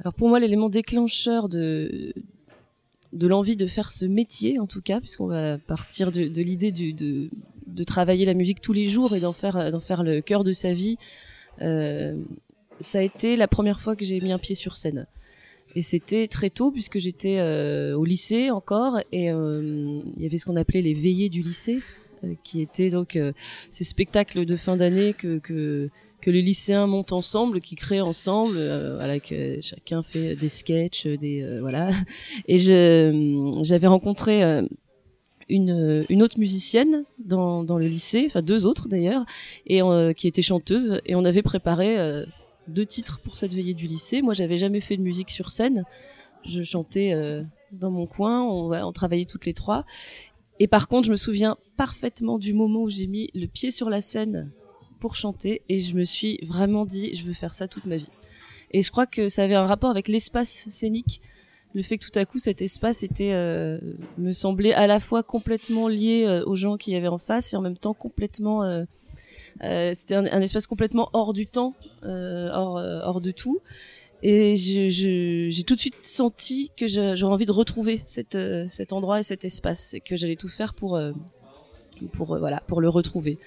Alors pour moi, l'élément déclencheur de de l'envie de faire ce métier, en tout cas, puisqu'on va partir de, de l'idée de, de travailler la musique tous les jours et d'en faire d'en faire le cœur de sa vie. Euh, ça a été la première fois que j'ai mis un pied sur scène. Et c'était très tôt puisque j'étais euh, au lycée encore et euh, il y avait ce qu'on appelait les veillées du lycée, euh, qui étaient donc euh, ces spectacles de fin d'année que, que que les lycéens montent ensemble, qui créent ensemble, euh, voilà, que chacun fait des sketchs, des euh, voilà. Et je j'avais rencontré euh, une autre musicienne dans le lycée, enfin deux autres d'ailleurs, et euh, qui était chanteuse, et on avait préparé euh, deux titres pour cette veillée du lycée. Moi, j'avais jamais fait de musique sur scène. Je chantais euh, dans mon coin. On, on travaillait toutes les trois. Et par contre, je me souviens parfaitement du moment où j'ai mis le pied sur la scène chanter et je me suis vraiment dit je veux faire ça toute ma vie. Et je crois que ça avait un rapport avec l'espace scénique, le fait que tout à coup cet espace était euh, me semblait à la fois complètement lié euh, aux gens qui y avait en face et en même temps complètement euh, c'était un, espace complètement hors du temps, hors de tout. Et j'ai tout de suite senti que j'aurais envie de retrouver cet endroit et cet espace et que j'allais tout faire pour pour voilà pour le retrouver.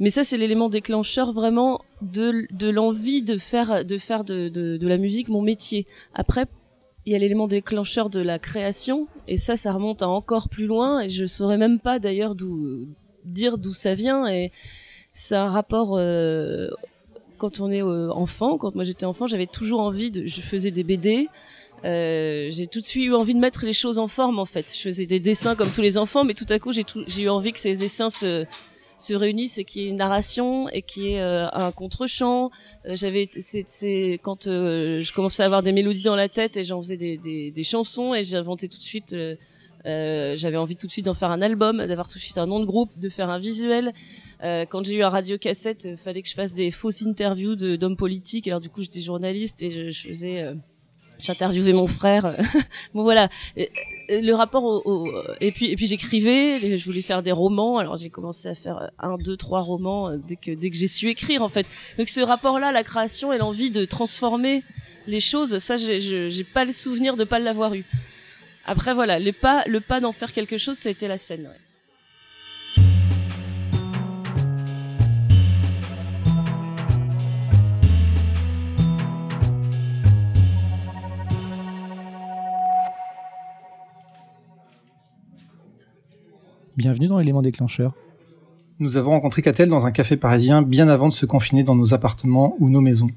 Mais ça, c'est l'élément déclencheur vraiment de, de l'envie de faire, de, faire de, de, de, la musique mon métier. Après, il y a l'élément déclencheur de la création, et ça, ça remonte encore plus loin, et je saurais même pas d'ailleurs d'où dire d'où ça vient, et c'est un rapport euh, quand on est euh, enfant. Quand moi j'étais enfant, j'avais toujours envie de, je faisais des BD. Euh, j'ai tout de suite eu envie de mettre les choses en forme en fait. Je faisais des dessins comme tous les enfants, mais tout à coup j'ai j'ai eu envie que ces dessins se se réunissent et qu'il y ait une narration et qu'il y ait euh, un contre-champ. Euh, j'avais, c'est, quand euh, je commençais à avoir des mélodies dans la tête et j'en faisais des, des, des, chansons et j'inventais tout de suite. j'avais envie tout de suite d'en faire un album, d'avoir tout de suite un nom de groupe, de faire un visuel. quand j'ai eu un radio cassette, fallait que je fasse des fausses interviews de, d'hommes politiques. Alors du coup, j'étais journaliste et je, je faisais j'interviewais mon frère bon voilà. Le rapport au, au, et puis et puis j'écrivais je voulais faire des romans. Alors j'ai commencé à faire un deux trois romans euh, dès que dès que j'ai su écrire en fait. Donc ce rapport là la création et l'envie de transformer les choses ça j'ai j'ai pas le souvenir de pas l'avoir eu. Après voilà le pas le pas d'en faire quelque chose ça a été la scène ouais. Bienvenue dans l'élément déclencheur. Nous avons rencontré Catel dans un café parisien bien avant de se confiner dans nos appartements ou nos maisons.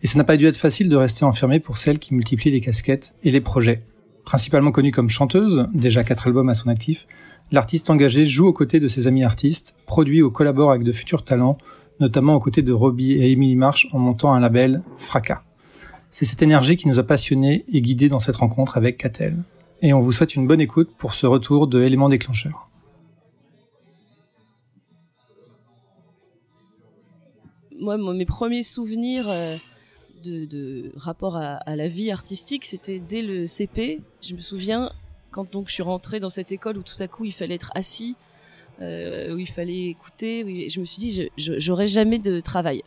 Et ça n'a pas dû être facile de rester enfermé pour celle qui multiplie les casquettes et les projets. Principalement connue comme chanteuse, déjà quatre albums à son actif, l'artiste engagée joue aux côtés de ses amis artistes, produit ou collabore avec de futurs talents, notamment aux côtés de Robbie et Emily March en montant un label Fracas. C'est cette énergie qui nous a passionnés et guidés dans cette rencontre avec Catel. Et on vous souhaite une bonne écoute pour ce retour de éléments déclencheurs. Moi, mes premiers souvenirs euh, de, rapport à, la vie artistique, c'était dès le CP. Je me souviens quand donc je suis rentrée dans cette école où tout à coup il fallait être assis, euh, où il fallait écouter. Où je me suis dit, j'aurais jamais de travail.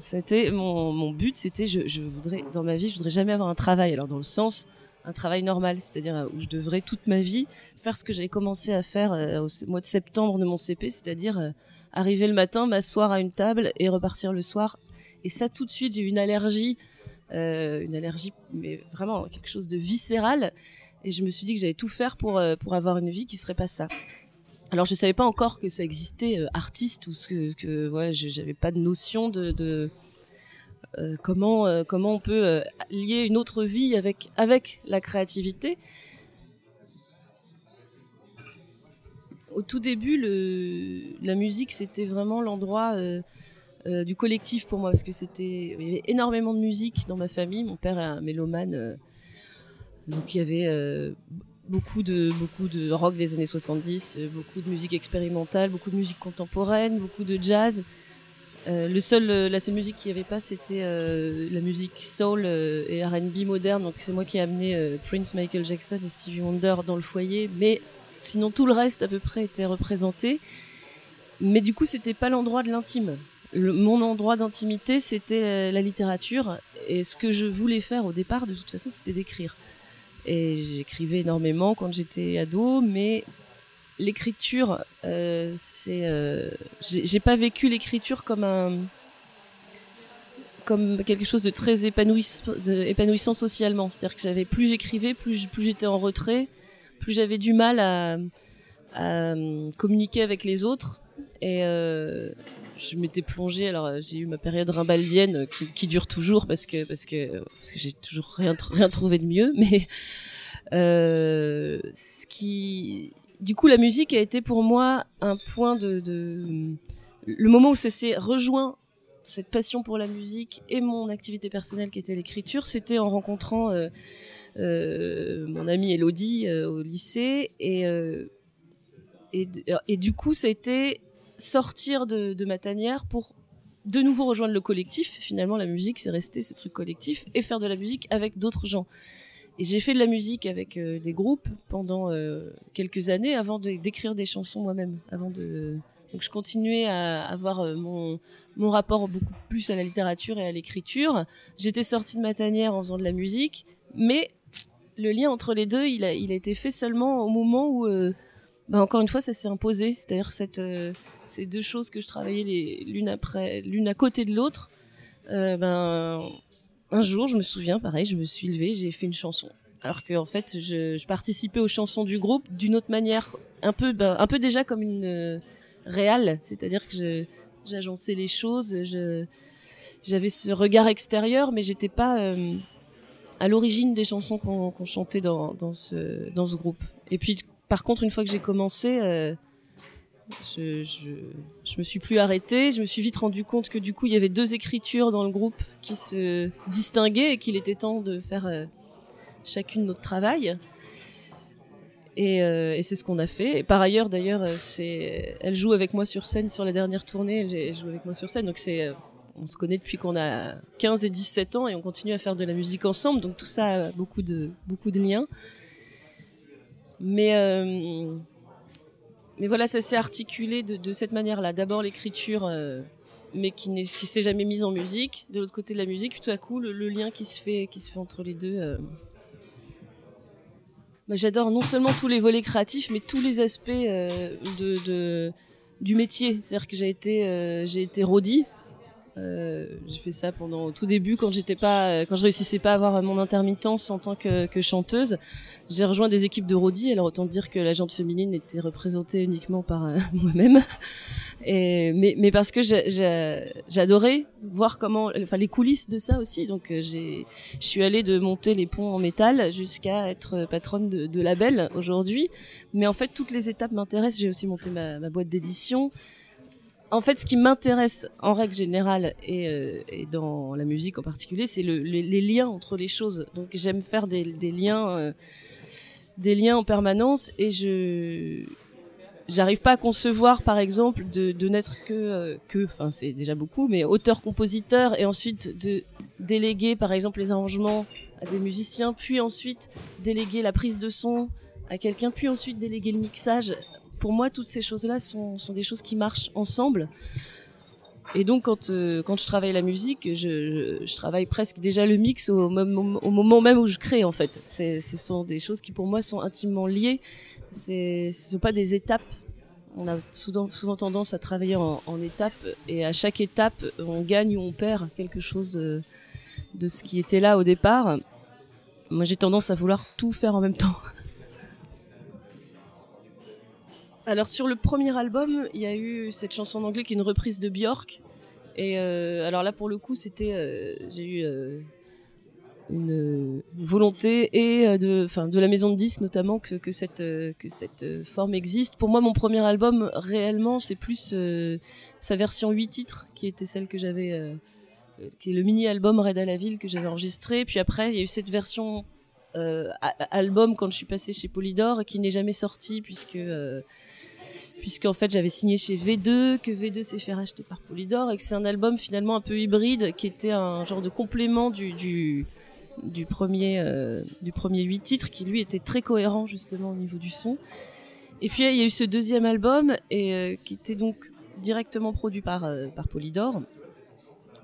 C'était mon, but, c'était je, voudrais dans ma vie, je voudrais jamais avoir un travail. Alors dans le sens un travail normal, c'est-à-dire où je devrais toute ma vie faire ce que j'avais commencé à faire euh, au mois de septembre de mon CP, c'est-à-dire euh, arriver le matin, m'asseoir à une table et repartir le soir. Et ça, tout de suite, j'ai eu une allergie, euh, une allergie, mais vraiment quelque chose de viscéral. Et je me suis dit que j'allais tout faire pour euh, pour avoir une vie qui serait pas ça. Alors je savais pas encore que ça existait euh, artiste ou ce que, que ouais, j'avais pas de notion de, de comment comment on peut lier une autre vie avec avec la créativité. Au tout début, la musique, c'était vraiment l'endroit euh, euh, du collectif pour moi, parce que c'était, il y avait énormément de musique dans ma famille. Mon père est un mélomane, euh, donc il y avait beaucoup de beaucoup de rock des années 70, beaucoup de musique expérimentale, beaucoup de musique contemporaine, beaucoup de jazz. Le seul, la seule musique qu'il n'y avait pas, c'était la musique soul et R&B moderne. Donc c'est moi qui ai amené Prince, Michael Jackson et Stevie Wonder dans le foyer, mais Sinon, tout le reste à peu près était représenté. Mais du coup, c'était pas l'endroit de l'intime. mon endroit d'intimité, c'était la littérature et ce que je voulais faire au départ, de toute façon, c'était d'écrire. Et j'écrivais énormément quand j'étais ado, mais l'écriture, euh, c'est, euh, j'ai pas vécu l'écriture comme un, comme quelque chose de très épanouissant, socialement. C'est-à-dire que j'avais plus j'écrivais, plus j'étais en retrait, plus j'avais du mal à, à, communiquer avec les autres. Et euh, je m'étais plongée. Alors j'ai eu ma période rimbaldienne qui, dure toujours parce que parce que parce que j'ai toujours rien rien trouvé de mieux. Mais euh, ce qui du coup, la musique a été pour moi un point de, le moment où ça s'est rejoint cette passion pour la musique et mon activité personnelle qui était l'écriture, c'était en rencontrant euh, euh, mon amie Elodie euh, au lycée et, euh, et, du coup ça a été sortir de, de ma tanière pour de nouveau rejoindre le collectif. Finalement, la musique, c'est rester ce truc collectif et faire de la musique avec d'autres gens. Et j'ai fait de la musique avec euh, des groupes pendant euh, quelques années avant d'écrire des chansons moi-même. Avant de donc je continuais à avoir euh, mon mon rapport beaucoup plus à la littérature et à l'écriture. J'étais sortie de ma tanière en faisant de la musique, mais le lien entre les deux, il a été fait seulement au moment où bah encore une fois ça s'est imposé, c'est-à-dire cette ces deux choses que je travaillais l'une après l'une à côté de l'autre. ben un jour, je me souviens, pareil, je me suis levée, j'ai fait une chanson. Alors que en fait, je, participais aux chansons du groupe d'une autre manière, un peu, ben, déjà comme une euh, réale, c'est-à-dire que j'agençais les choses, j'avais ce regard extérieur, mais j'étais pas euh, à l'origine des chansons qu'on chantait dans, ce groupe. Et puis, par contre, une fois que j'ai commencé, euh, je, je, me suis plus arrêtée. Je me suis vite rendu compte que du coup, il y avait deux écritures dans le groupe qui se distinguaient et qu'il était temps de faire euh, chacune notre travail. Et, euh, et c'est ce qu'on a fait. Et par ailleurs, d'ailleurs, elle joue avec moi sur scène sur la dernière tournée. Elle joue avec moi sur scène, donc c'est, on se connaît depuis qu'on a 15 et 17 ans et on continue à faire de la musique ensemble. Donc tout ça a beaucoup de liens. Mais euh, mais voilà, ça s'est articulé de, cette manière-là. D'abord l'écriture, euh, mais qui qui s'est jamais mise en musique. De l'autre côté de la musique, tout à coup, le, lien qui se fait entre les deux. Euh... Bah, J'adore non seulement tous les volets créatifs, mais tous les aspects du métier. C'est-à-dire que j'ai été j'ai. Euh, j'ai fait ça pendant tout début quand j'étais pas quand je réussissais pas à avoir mon intermittence en tant que, chanteuse. J'ai rejoint des équipes de Rodi alors autant dire que la jante féminine était représentée uniquement par euh, moi-même. Mais parce que j'adorais voir comment enfin les coulisses de ça aussi. Donc euh, j'ai je suis allée de monter les ponts en métal jusqu'à être patronne de, de label aujourd'hui. Mais en fait toutes les étapes m'intéressent. J'ai aussi monté ma boîte d'édition en fait, ce qui m'intéresse en règle générale et, euh, dans la musique en particulier, c'est le, les, liens entre les choses. Donc, j'aime faire des, liens, euh, des liens en permanence, et je j'arrive pas à concevoir, par exemple, de, de n'être que euh, que, enfin, c'est déjà beaucoup, mais auteur-compositeur, et ensuite de déléguer, par exemple, les arrangements à des musiciens, puis ensuite déléguer la prise de son à quelqu'un, puis ensuite déléguer le mixage pour moi, toutes ces choses-là sont, sont, des choses qui marchent ensemble. Et donc, quand, euh, quand je travaille la musique, je, travaille presque déjà le mix au, moment même où je crée, en fait. Ce sont des choses qui, pour moi, sont intimement liées. Ce ne sont pas des étapes. On a souvent, souvent tendance à travailler en, en, étapes, et à chaque étape, on gagne ou on perd quelque chose de, de ce qui était là au départ. Moi, j'ai tendance à vouloir tout faire en même temps. Alors sur le premier album, il y a eu cette chanson en anglais qui est une reprise de Björk. Et euh, alors là pour le coup, c'était euh, j'ai eu euh, une, volonté et de de la maison de disques notamment que, que cette que cette forme existe. Pour moi, mon premier album réellement, c'est plus sa version 8 titres qui était celle que j'avais qui est le mini album Red à la ville que j'avais enregistré. Puis après, il y a eu cette version album quand je suis passée chez Polydor qui n'est jamais sorti puisque puisqu'en fait j'avais signé chez V2, que V2 s'est fait racheter par Polydor et que c'est un album finalement un peu hybride qui était un genre de complément euh, du premier huit titres qui lui était très cohérent justement au niveau du son. Et puis il y a eu ce deuxième album euh, qui était donc directement produit par euh, Polydor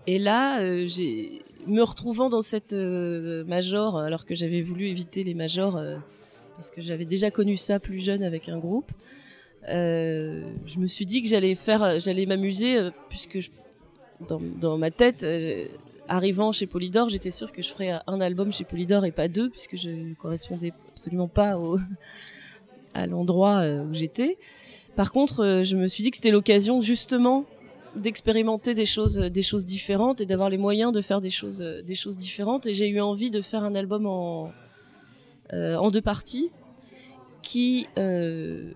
Et là, me retrouvant dans cette major, alors que j'avais voulu éviter les majors parce que j'avais déjà connu ça plus jeune avec un groupe. Je me suis dit que j'allais faire, j'allais m'amuser puisque je, dans, ma tête, arrivant chez Polydor, j'étais sûre que je ferais un album chez Polydor et pas deux puisque je ne correspondais absolument pas au, à l'endroit où j'étais. Par contre, je me suis dit que c'était l'occasion justement d'expérimenter des choses des choses différentes et d'avoir les moyens de faire des choses des choses différentes et j'ai eu envie de faire un album en euh, en deux parties qui euh,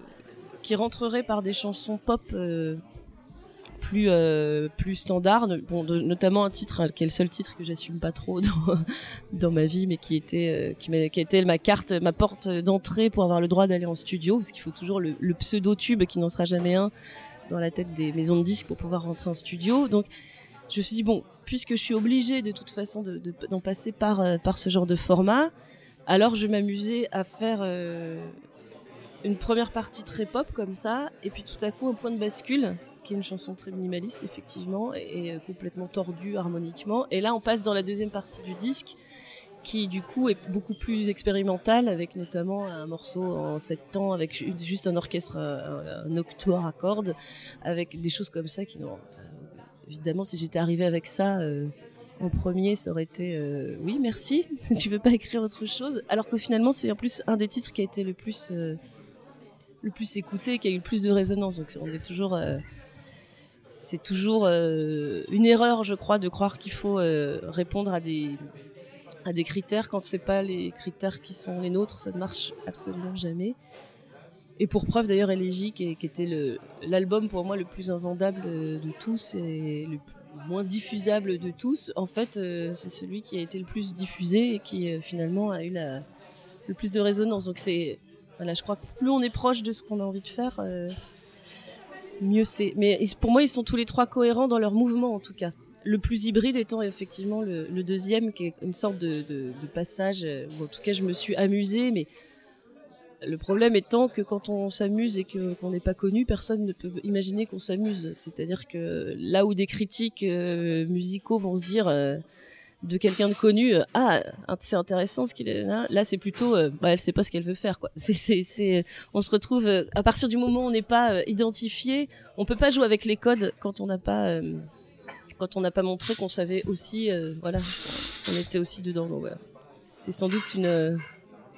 qui rentrerait par des chansons pop euh, plus euh, plus standard bon notamment un titre qui est le seul titre que j'assume pas trop dans dans ma vie mais qui était euh, qui, m'a, qui était ma carte ma porte d'entrée pour avoir le droit d'aller en studio parce qu'il faut toujours le, pseudo tube qui n'en sera jamais un dans la tête des maisons de disques pour pouvoir rentrer en studio. Donc, je me suis dit bon, puisque je suis obligée de toute façon d'en de, d'en passer par euh, par ce genre de format, alors je m'amuser à faire euh, une première partie très pop comme ça, et puis tout à coup un point de bascule, qui est une chanson très minimaliste effectivement et, et complètement tordue harmoniquement. Et là, on passe dans la deuxième partie du disque qui du coup est beaucoup plus expérimental avec notamment un morceau en sept temps avec juste un orchestre un, octoire à cordes avec des choses comme ça qui n'ont évidemment si j'étais arrivée avec ça euh, premier ça aurait été euh, oui merci tu veux pas écrire autre chose? Alors que finalement c'est en plus un des titres qui a été le plus euh, le plus écouté qui a eu le plus de résonance donc on est toujours euh, c'est toujours euh, une erreur, je crois, de croire qu'il faut euh, répondre à des à des critères quand c'est pas les critères qui sont les nôtres, ça ne marche absolument jamais. Et pour preuve d'ailleurs Elegy qui, était l'album pour moi le plus invendable de tous et le, moins diffusable de tous, en fait c'est celui qui a été le plus diffusé et qui finalement a eu le plus de résonance. Donc c'est voilà, je crois que plus on est proche de ce qu'on a envie de faire, euh, mieux c'est. Mais pour moi ils sont tous les trois cohérents dans leur mouvement en tout cas le plus hybride étant effectivement le, deuxième, qui est une sorte de, passage où en tout cas je me suis amusée, mais le problème étant que quand on s'amuse et qu'on n'est pas connu, personne ne peut imaginer qu'on s'amuse. C'est-à-dire que là où des critiques euh, musicaux vont se dire euh, de quelqu'un de connu, euh, ah c'est intéressant ce qu'il est là, là c'est plutôt, euh, bah elle sait pas ce qu'elle veut faire quoi. C'est c'est c'est, on se retrouve euh, à partir du moment où on n'est pas identifié, on peut pas jouer avec les codes quand on n'a pas quand on n'a pas montré qu'on savait aussi, euh, voilà, on était aussi dedans. C'était sans doute une,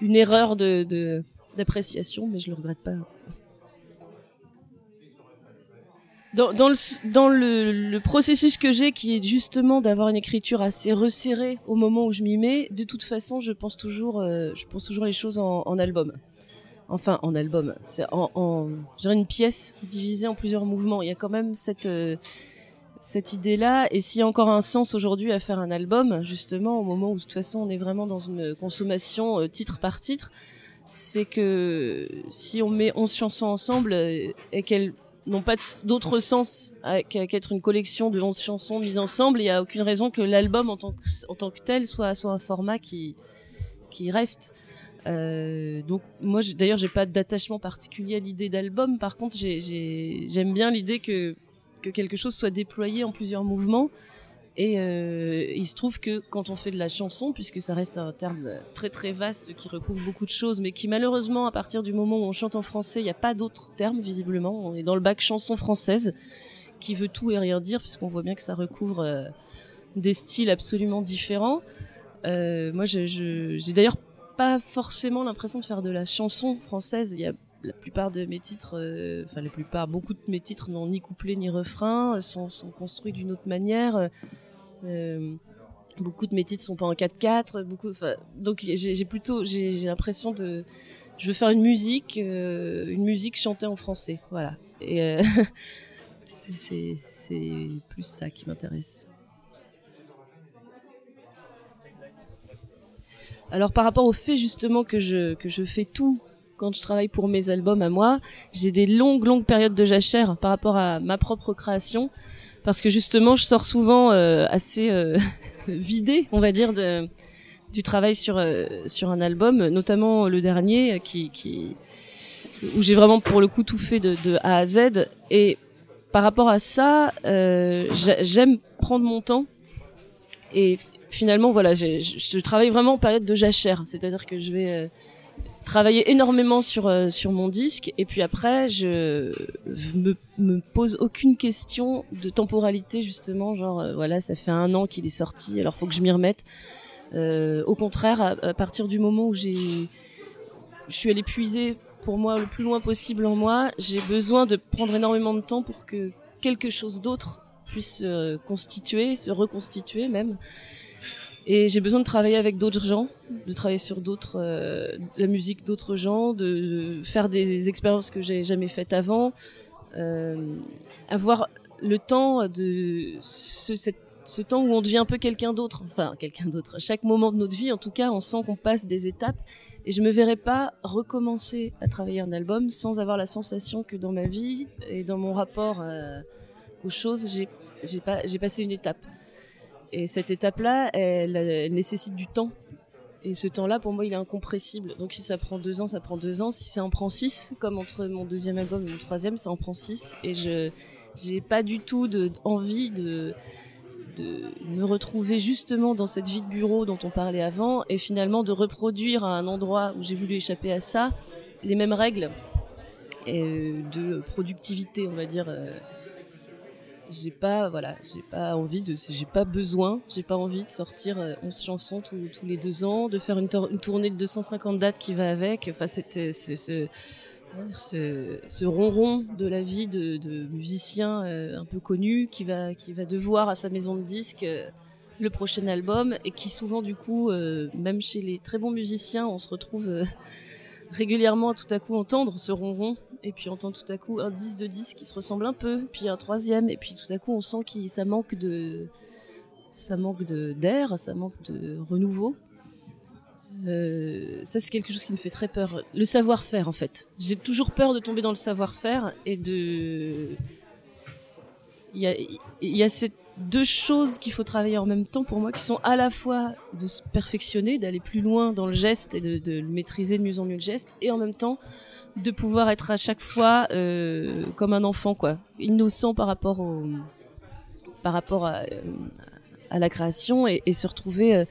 une erreur de, d'appréciation, mais je le regrette pas. Dans, le, processus que j'ai, qui est justement d'avoir une écriture assez resserrée au moment où je m'y mets, de toute façon, je pense toujours, euh, je pense toujours les choses en, album. Enfin, en album, c'est en, en une pièce divisée en plusieurs mouvements. Il y a quand même cette euh, cette idée-là et s'il y a encore un sens aujourd'hui à faire un album, justement au moment où de toute façon on est vraiment dans une consommation euh, titre par titre, c'est que si on met 11 chansons ensemble et qu'elles n'ont pas d'autre sens qu'être une collection de 11 chansons mises ensemble, il n'y a aucune raison que l'album en tant que, tant que tel soit, soit un format qui, qui reste. Euh, donc moi d'ailleurs j'ai pas d'attachement particulier à l'idée d'album par contre j'aime bien l'idée que que quelque chose soit déployé en plusieurs mouvements. Et euh, il se trouve que quand on fait de la chanson, puisque ça reste un terme très très vaste qui recouvre beaucoup de choses, mais qui malheureusement, à partir du moment où on chante en français, il n'y a pas d'autres termes visiblement. On est dans le bac chanson française, qui veut tout et rien dire, puisqu'on voit bien que ça recouvre euh, des styles absolument différents. Euh, moi, j'ai d'ailleurs pas forcément l'impression de faire de la chanson française. La plupart de mes titres, euh, enfin la plupart, beaucoup de mes titres n'ont ni couplet ni refrain, sont, sont construits d'une autre manière. Euh, beaucoup de mes titres sont pas en 4-4, beaucoup. Donc j'ai plutôt, j'ai l'impression de, je veux faire une musique, euh, une musique chantée en français, voilà. Et c'est plus ça qui m'intéresse. Alors par rapport au fait justement que je que je fais tout quand je travaille pour mes albums à moi, j'ai des longues, longues périodes de jachère par rapport à ma propre création, parce que justement, je sors souvent euh, assez euh, vidé, on va dire, du travail sur euh, sur un album, notamment le dernier, qui, qui où j'ai vraiment pour le coup tout fait de, de A à Z. Et par rapport à ça, euh, j'aime prendre mon temps. Et finalement, voilà, je, travaille vraiment en période de jachère, c'est-à-dire que je vais euh, travailler énormément sur euh, sur mon disque, et puis après, je, me, me pose aucune question de temporalité justement, genre euh, voilà, ça fait un an qu'il est sorti, alors faut que je m'y remette. au contraire, à, partir du moment où j'ai, je suis allée puiser pour moi le plus loin possible en moi, j'ai besoin de prendre énormément de temps pour que quelque chose d'autre puisse se constituer, se reconstituer même. Et j'ai besoin de travailler avec d'autres gens, de travailler sur euh, la musique d'autres gens, de, faire des expériences que j'ai jamais faites avant, euh, avoir le temps de ce, temps où on devient un peu quelqu'un d'autre, enfin quelqu'un d'autre. Chaque moment de notre vie, en tout cas, on sent qu'on passe des étapes. Et je me verrais pas recommencer à travailler un album sans avoir la sensation que dans ma vie et dans mon rapport euh, aux choses, j'ai passé une étape. Et cette étape-là, elle, nécessite du temps. Et ce temps-là, pour moi, il est incompressible. Donc si ça prend deux ans, ça prend deux ans. Si ça en prend six, comme entre mon deuxième album et mon troisième, ça en prend six. Et je j'ai pas du tout envie de me retrouver justement dans cette vie de bureau dont on parlait avant et finalement de reproduire à un endroit où j'ai voulu échapper à ça les mêmes règles et de productivité, on va dire. J'ai pas voilà j'ai pas envie de j'ai pas besoin j'ai pas envie de sortir 11 euh, chansons tous, les deux ans de faire une, tournée de 250 dates qui va avec. Enfin c'était ce, ce, ce, ronron de la vie de, musicien euh, un peu connu qui va qui va devoir à sa maison de disques euh, le prochain album et qui souvent du coup même chez les très bons musiciens on se retrouve régulièrement tout à coup entendre ce ronron et puis on entend tout à coup un 10 de 10 qui se ressemble un peu, puis un troisième, et puis tout à coup on sent que ça manque de ça manque d'air, ça manque de renouveau. Euh, ça c'est quelque chose qui me fait très peur. Le savoir-faire en fait. J'ai toujours peur de tomber dans le savoir-faire et de il y a, il y a ces deux choses qu'il faut travailler en même temps pour moi qui sont à la fois de se perfectionner, d'aller plus loin dans le geste et de, le maîtriser de mieux en mieux le geste et en même temps de pouvoir être à chaque fois euh, comme un enfant, quoi, innocent par rapport au, par rapport à, à la création et, se retrouver euh,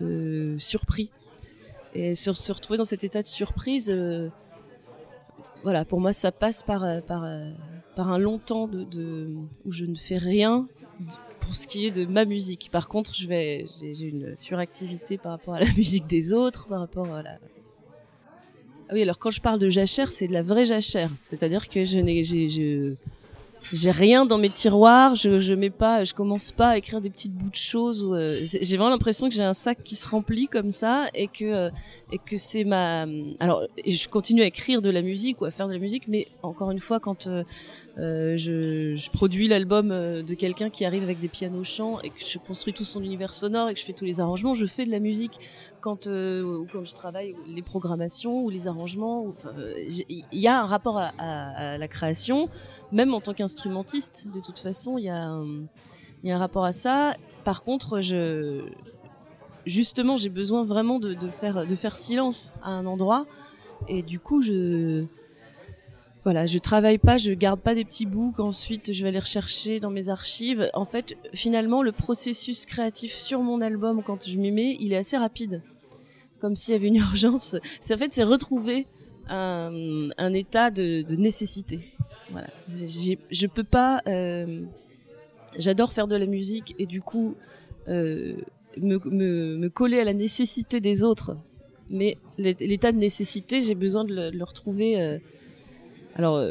euh surpris et se, retrouver dans cet état de surprise. Euh, voilà, pour moi, ça passe par euh, par par un long temps de où je ne fais rien pour ce qui est de ma musique. Par contre, je vais j'ai une suractivité par rapport à la musique des autres, par rapport à la ah oui, alors quand je parle de jachère, c'est de la vraie jachère. C'est-à-dire que je n'ai, j'ai, j'ai rien dans mes tiroirs, je, je mets pas, je commence pas à écrire des petites bouts de choses. Euh, j'ai vraiment l'impression que j'ai un sac qui se remplit comme ça et que euh, et que c'est ma. Alors, et je continue à écrire de la musique ou à faire de la musique, mais encore une fois, quand euh, euh je, je, produis l'album de quelqu'un qui arrive avec des pianos chants et que je construis tout son univers sonore et que je fais tous les arrangements, je fais de la musique quand ou quand je travaille les programmations ou les arrangements. Il y a un rapport à, la création, même en tant qu'un instrumentiste, de toute façon, il y, a un, rapport à ça. Par contre, justement, j'ai besoin vraiment de, de, faire, de faire silence à un endroit. Et du coup, je, voilà, je travaille pas, je garde pas des petits bouts qu'ensuite je vais aller rechercher dans mes archives. En fait, finalement, le processus créatif sur mon album, quand je m'y mets, il est assez rapide. Comme s'il y avait une urgence. C'est en fait, c'est retrouver un, état de, nécessité. Voilà. Je peux pas. Euh, J'adore faire de la musique et du coup euh, me, coller à la nécessité des autres. Mais l'état de nécessité, j'ai besoin de le, retrouver. Euh... Alors,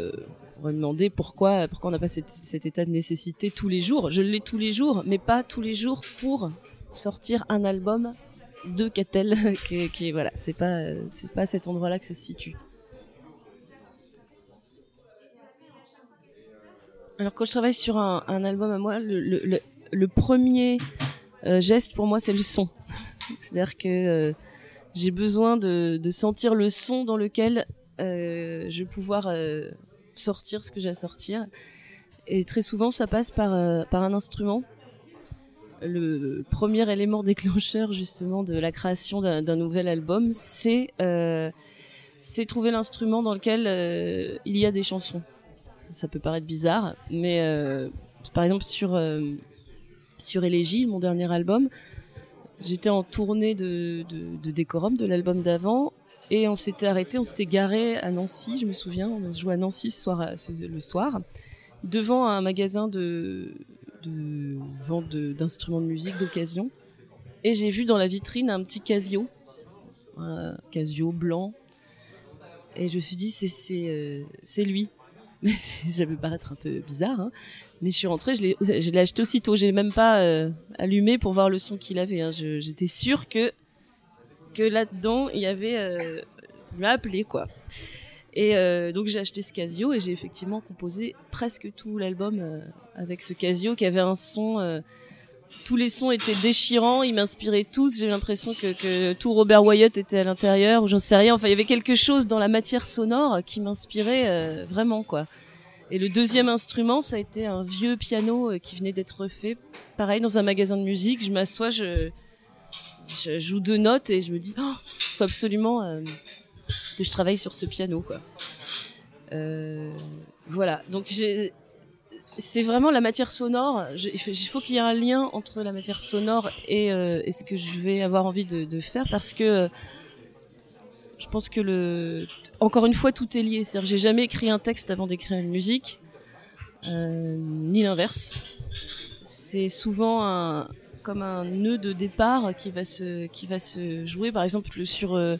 on va demander pourquoi, pourquoi on n'a pas cet, état de nécessité tous les jours. Je l'ai tous les jours, mais pas tous les jours pour sortir un album de Catel. qui voilà, c'est pas, c'est pas cet endroit-là que ça se situe. Alors quand je travaille sur un, album à moi, le, premier euh, geste pour moi c'est le son. C'est-à-dire que euh, j'ai besoin de, sentir le son dans lequel euh, je vais pouvoir sortir ce que j'ai à sortir. Et très souvent ça passe par, par un instrument. Le premier élément déclencheur justement de la création d'un nouvel album, c'est c'est trouver l'instrument dans lequel il y a des chansons ça peut paraître bizarre, mais euh, par exemple sur euh, sur mon dernier album. J'étais en tournée de, de, décorum de l'album d'avant et on s'était arrêté, on s'était garé à Nancy, je me souviens, on jouait à Nancy ce le soir, devant un magasin de, de vente d'instruments de, musique d'occasion. Et j'ai vu dans la vitrine un petit Casio, un Casio blanc. Et je me suis dit, c'est euh, lui. Mais ça peut paraître un peu bizarre, hein. mais je suis rentrée, je l'ai acheté aussitôt. J'ai même pas euh, allumé pour voir le son qu'il avait. Hein. J'étais sûre que que là-dedans il y avait, euh, il m'a appelé quoi. Et euh, donc j'ai acheté ce Casio et j'ai effectivement composé presque tout l'album euh, avec ce Casio qui avait un son. Euh, tous les sons étaient déchirants, ils m'inspiraient tous. J'ai l'impression que, que, tout Robert Wyatt était à l'intérieur, ou j'en sais rien. Enfin, il y avait quelque chose dans la matière sonore qui m'inspirait vraiment, quoi. Et le deuxième instrument, ça a été un vieux piano qui venait d'être fait. Pareil, dans un magasin de musique, je m'assois, je, je joue deux notes et je me dis, oh, faut absolument que je travaille sur ce piano, quoi. Euh, voilà. Donc c'est vraiment la matière sonore. il faut qu'il y ait un lien entre la matière sonore et, euh, ce que je vais avoir envie de, faire parce que je pense que le, encore une fois, tout est lié. C'est-à-dire, j'ai jamais écrit un texte avant d'écrire une musique, euh, ni l'inverse. C'est souvent un, comme un nœud de départ qui va se qui va se jouer par exemple sur euh,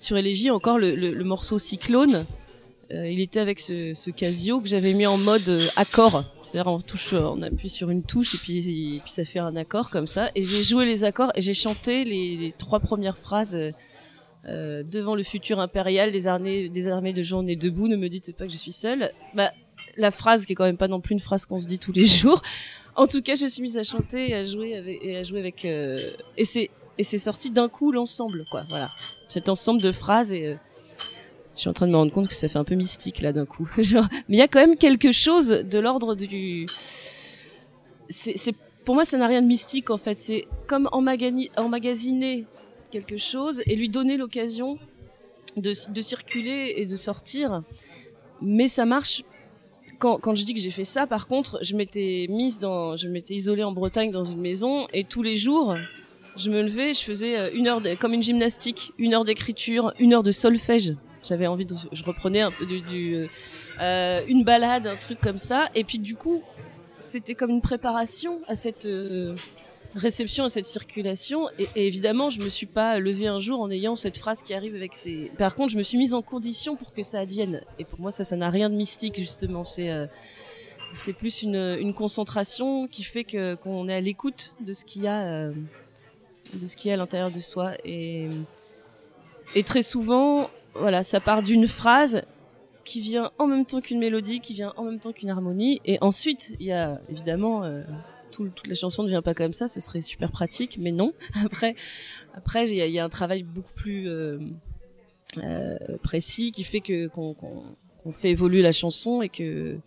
sur encore le, morceau Cyclone. Euh, il était avec ce, Casio que j'avais mis en mode euh, accord. C'est-à-dire on touche on appuie sur une touche et puis puis ça fait un accord comme ça. Et j'ai joué les accords et j'ai chanté les, trois premières phrases devant le futur impérial des armées des armées de nés debout. Ne me dites pas que je suis seule. Bah la phrase qui est quand même pas non plus une phrase qu'on se dit tous les jours en tout cas, je suis mise à chanter et à jouer avec, et à jouer avec euh, et c'est sorti d'un coup l'ensemble quoi. Voilà, cet ensemble de phrases et euh, je suis en train de me rendre compte que ça fait un peu mystique là d'un coup. Mais il y a quand même quelque chose de l'ordre du pour moi ça n'a rien de mystique en fait, c'est comme emmagasiner quelque chose et lui donner l'occasion de circuler et de sortir. Mais ça marche quand, je dis que j'ai fait ça, par contre, je m'étais mise dans, je m'étais isolée en Bretagne dans une maison et tous les jours, je me levais, je faisais euh, une heure, comme une gymnastique, une heure d'écriture, une heure de solfège. J'avais envie de, je reprenais un peu du, euh, euh une balade, un truc comme ça. Et puis du coup, c'était comme une préparation à cette réception, à cette circulation. Et, évidemment, je me suis pas levée un jour en ayant cette phrase qui arrive avec ces. Par contre, je me suis mise en condition pour que ça advienne. Et pour moi, ça, ça n'a rien de mystique justement. C'est euh, c'est plus une, une concentration qui fait que qu'on est à l'écoute de ce qu'il y a euh, de ce qu'il y à l'intérieur de soi. Et et très souvent, voilà, ça part d'une phrase qui vient en même temps qu'une mélodie, qui vient en même temps qu'une harmonie. Et ensuite, il y a évidemment euh, toute la chanson ne vient pas comme ça, ce serait super pratique, mais non. Après, il y, a un travail beaucoup plus euh, euh, précis qui fait que qu'on fait évoluer la chanson et que.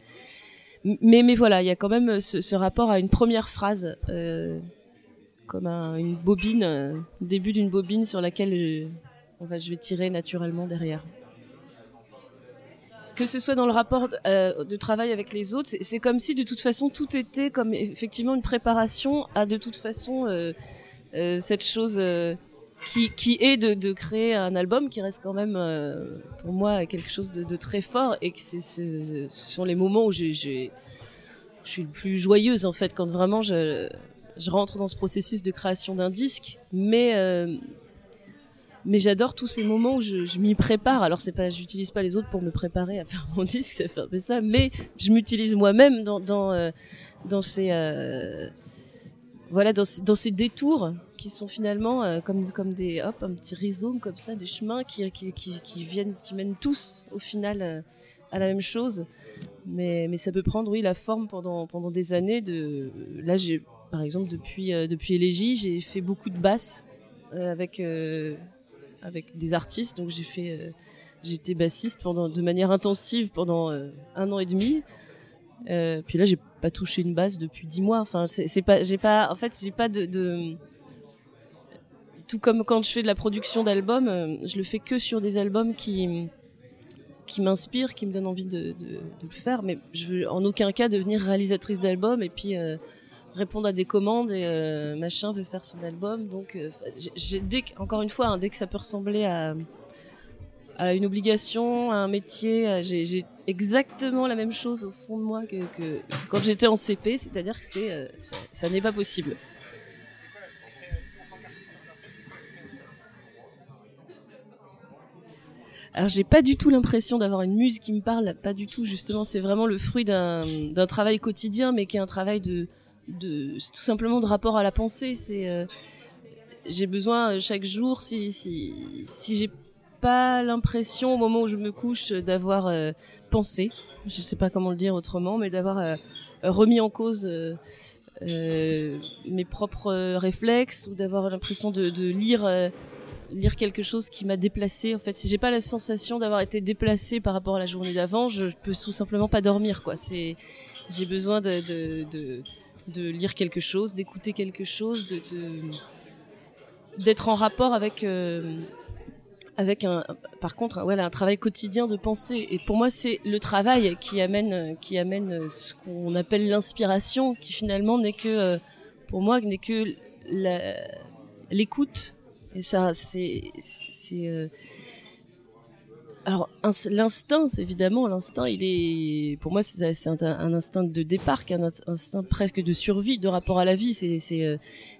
Mais mais voilà, il y a quand même ce, rapport à une première phrase, euh, comme une bobine, début d'une bobine sur laquelle je vais tirer naturellement derrière que ce soit dans le rapport euh, de travail avec les autres, c'est comme si de toute façon tout était comme effectivement une préparation à de toute façon euh, euh, cette chose qui, qui est de, de, créer un album qui reste quand même pour moi quelque chose de, très fort et que ce, sont les moments où je, je, je suis le plus joyeuse en fait quand vraiment je, je rentre dans ce processus de création d'un disque, mais mais j'adore tous ces moments où je, m'y prépare. Alors c'est pas, j'utilise pas les autres pour me préparer à faire mon disque, un peu ça, mais je m'utilise moi-même dans dans euh, ces euh, voilà dans, dans, ces détours qui sont finalement euh, comme comme des hop un petit rhizome comme ça des chemins qui qui viennent qui mènent tous au final à la même chose. Mais mais ça peut prendre oui la forme pendant pendant des années de là j'ai par exemple depuis depuis Élégie j'ai fait beaucoup de basses avec avec des artistes. Donc j'ai fait, euh, j'étais bassiste pendant de manière intensive pendant euh, un an et demi. Euh, puis là, j'ai pas touché une basse depuis dix mois. Enfin, c'est pas, j'ai pas, en fait, j'ai pas de, tout comme quand je fais de la production d'albums, je le fais que sur des albums qui qui m'inspirent, qui me donnent envie de, le faire. Mais je veux en aucun cas devenir réalisatrice d'albums et puis répondre à des commandes et euh, machin veut faire son album. Donc, euh, dès encore une fois, hein, dès que ça peut ressembler à, à une obligation, à un métier, j'ai, exactement la même chose au fond de moi que, que quand j'étais en CP, c'est-à-dire que c'est, euh, ça, n'est pas possible. Alors j'ai pas du tout l'impression d'avoir une muse qui me parle, pas du tout justement. C'est vraiment le fruit d'un travail quotidien, mais qui est un travail de, de tout simplement de rapport à la pensée. C'est euh, j'ai besoin euh, chaque jour si si si j'ai pas l'impression au moment où je me couche d'avoir euh, pensé, je sais pas comment le dire autrement, mais d'avoir remis en cause mes propres réflexes ou d'avoir l'impression de, lire lire quelque chose qui m'a déplacé en fait si j'ai pas la sensation d'avoir été déplacé par rapport à la journée d'avant je, peux tout simplement pas dormir quoi c'est j'ai besoin de de lire quelque chose, d'écouter quelque chose, de d'être en rapport avec euh, avec un par contre voilà un travail quotidien de pensée. Et pour moi c'est le travail qui amène qui amène ce qu'on appelle l'inspiration qui finalement n'est que euh, pour moi n'est que l'écoute. Et ça c'est euh, alors l'instinct, évidemment, l'instinct, il est, pour moi, c'est un, instinct de départ, un instinct presque de survie, de rapport à la vie. C'est, euh,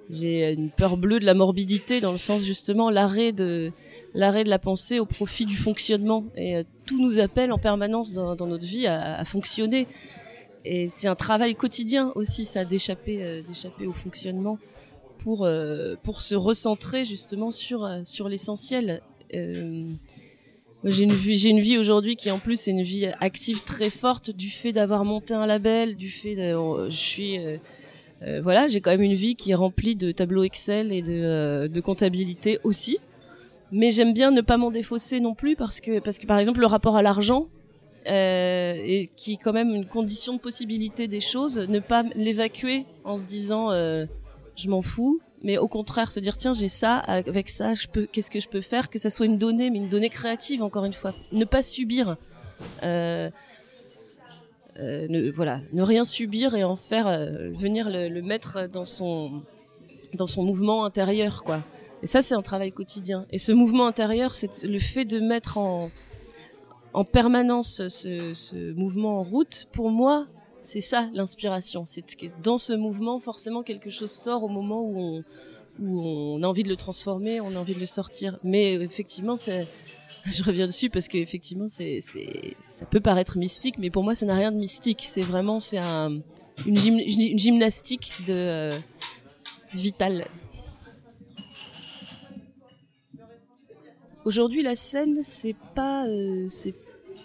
j'ai une peur bleue de la morbidité dans le sens justement l'arrêt de l'arrêt de la pensée au profit du fonctionnement. Et euh, tout nous appelle en permanence dans, notre vie à, fonctionner. Et c'est un travail quotidien aussi, ça, d'échapper, euh, d'échapper au fonctionnement pour pour se recentrer justement sur sur l'essentiel. J'ai une vie, aujourd'hui qui en plus est une vie active très forte du fait d'avoir monté un label, du fait de, je suis, euh, euh, voilà, j'ai quand même une vie qui est remplie de tableaux Excel et de, euh, de comptabilité aussi. Mais j'aime bien ne pas m'en défausser non plus parce que, parce que par exemple le rapport à l'argent, et qui est quand même une condition de possibilité des choses, ne pas l'évacuer en se disant je m'en fous, mais au contraire se dire tiens j'ai ça avec ça je peux qu'est-ce que je peux faire? Que ça soit une donnée mais une donnée créative encore une fois. Ne pas subir euh, euh, voilà ne rien subir et en faire euh, venir le, mettre dans son dans son mouvement intérieur quoi. Et ça c'est un travail quotidien. Et ce mouvement intérieur c'est le fait de mettre en en permanence ce, ce mouvement en route pour moi c'est ça l'inspiration. C'est que dans ce mouvement, forcément, quelque chose sort au moment où on, a envie de le transformer, on a envie de le sortir. Mais effectivement, c'est, je reviens dessus parce qu'effectivement, c'est, c'est, ça peut paraître mystique, mais pour moi, ça n'a rien de mystique. C'est vraiment, c'est un, une, gymnastique de euh, vitale. Aujourd'hui, la scène, c'est pas, euh,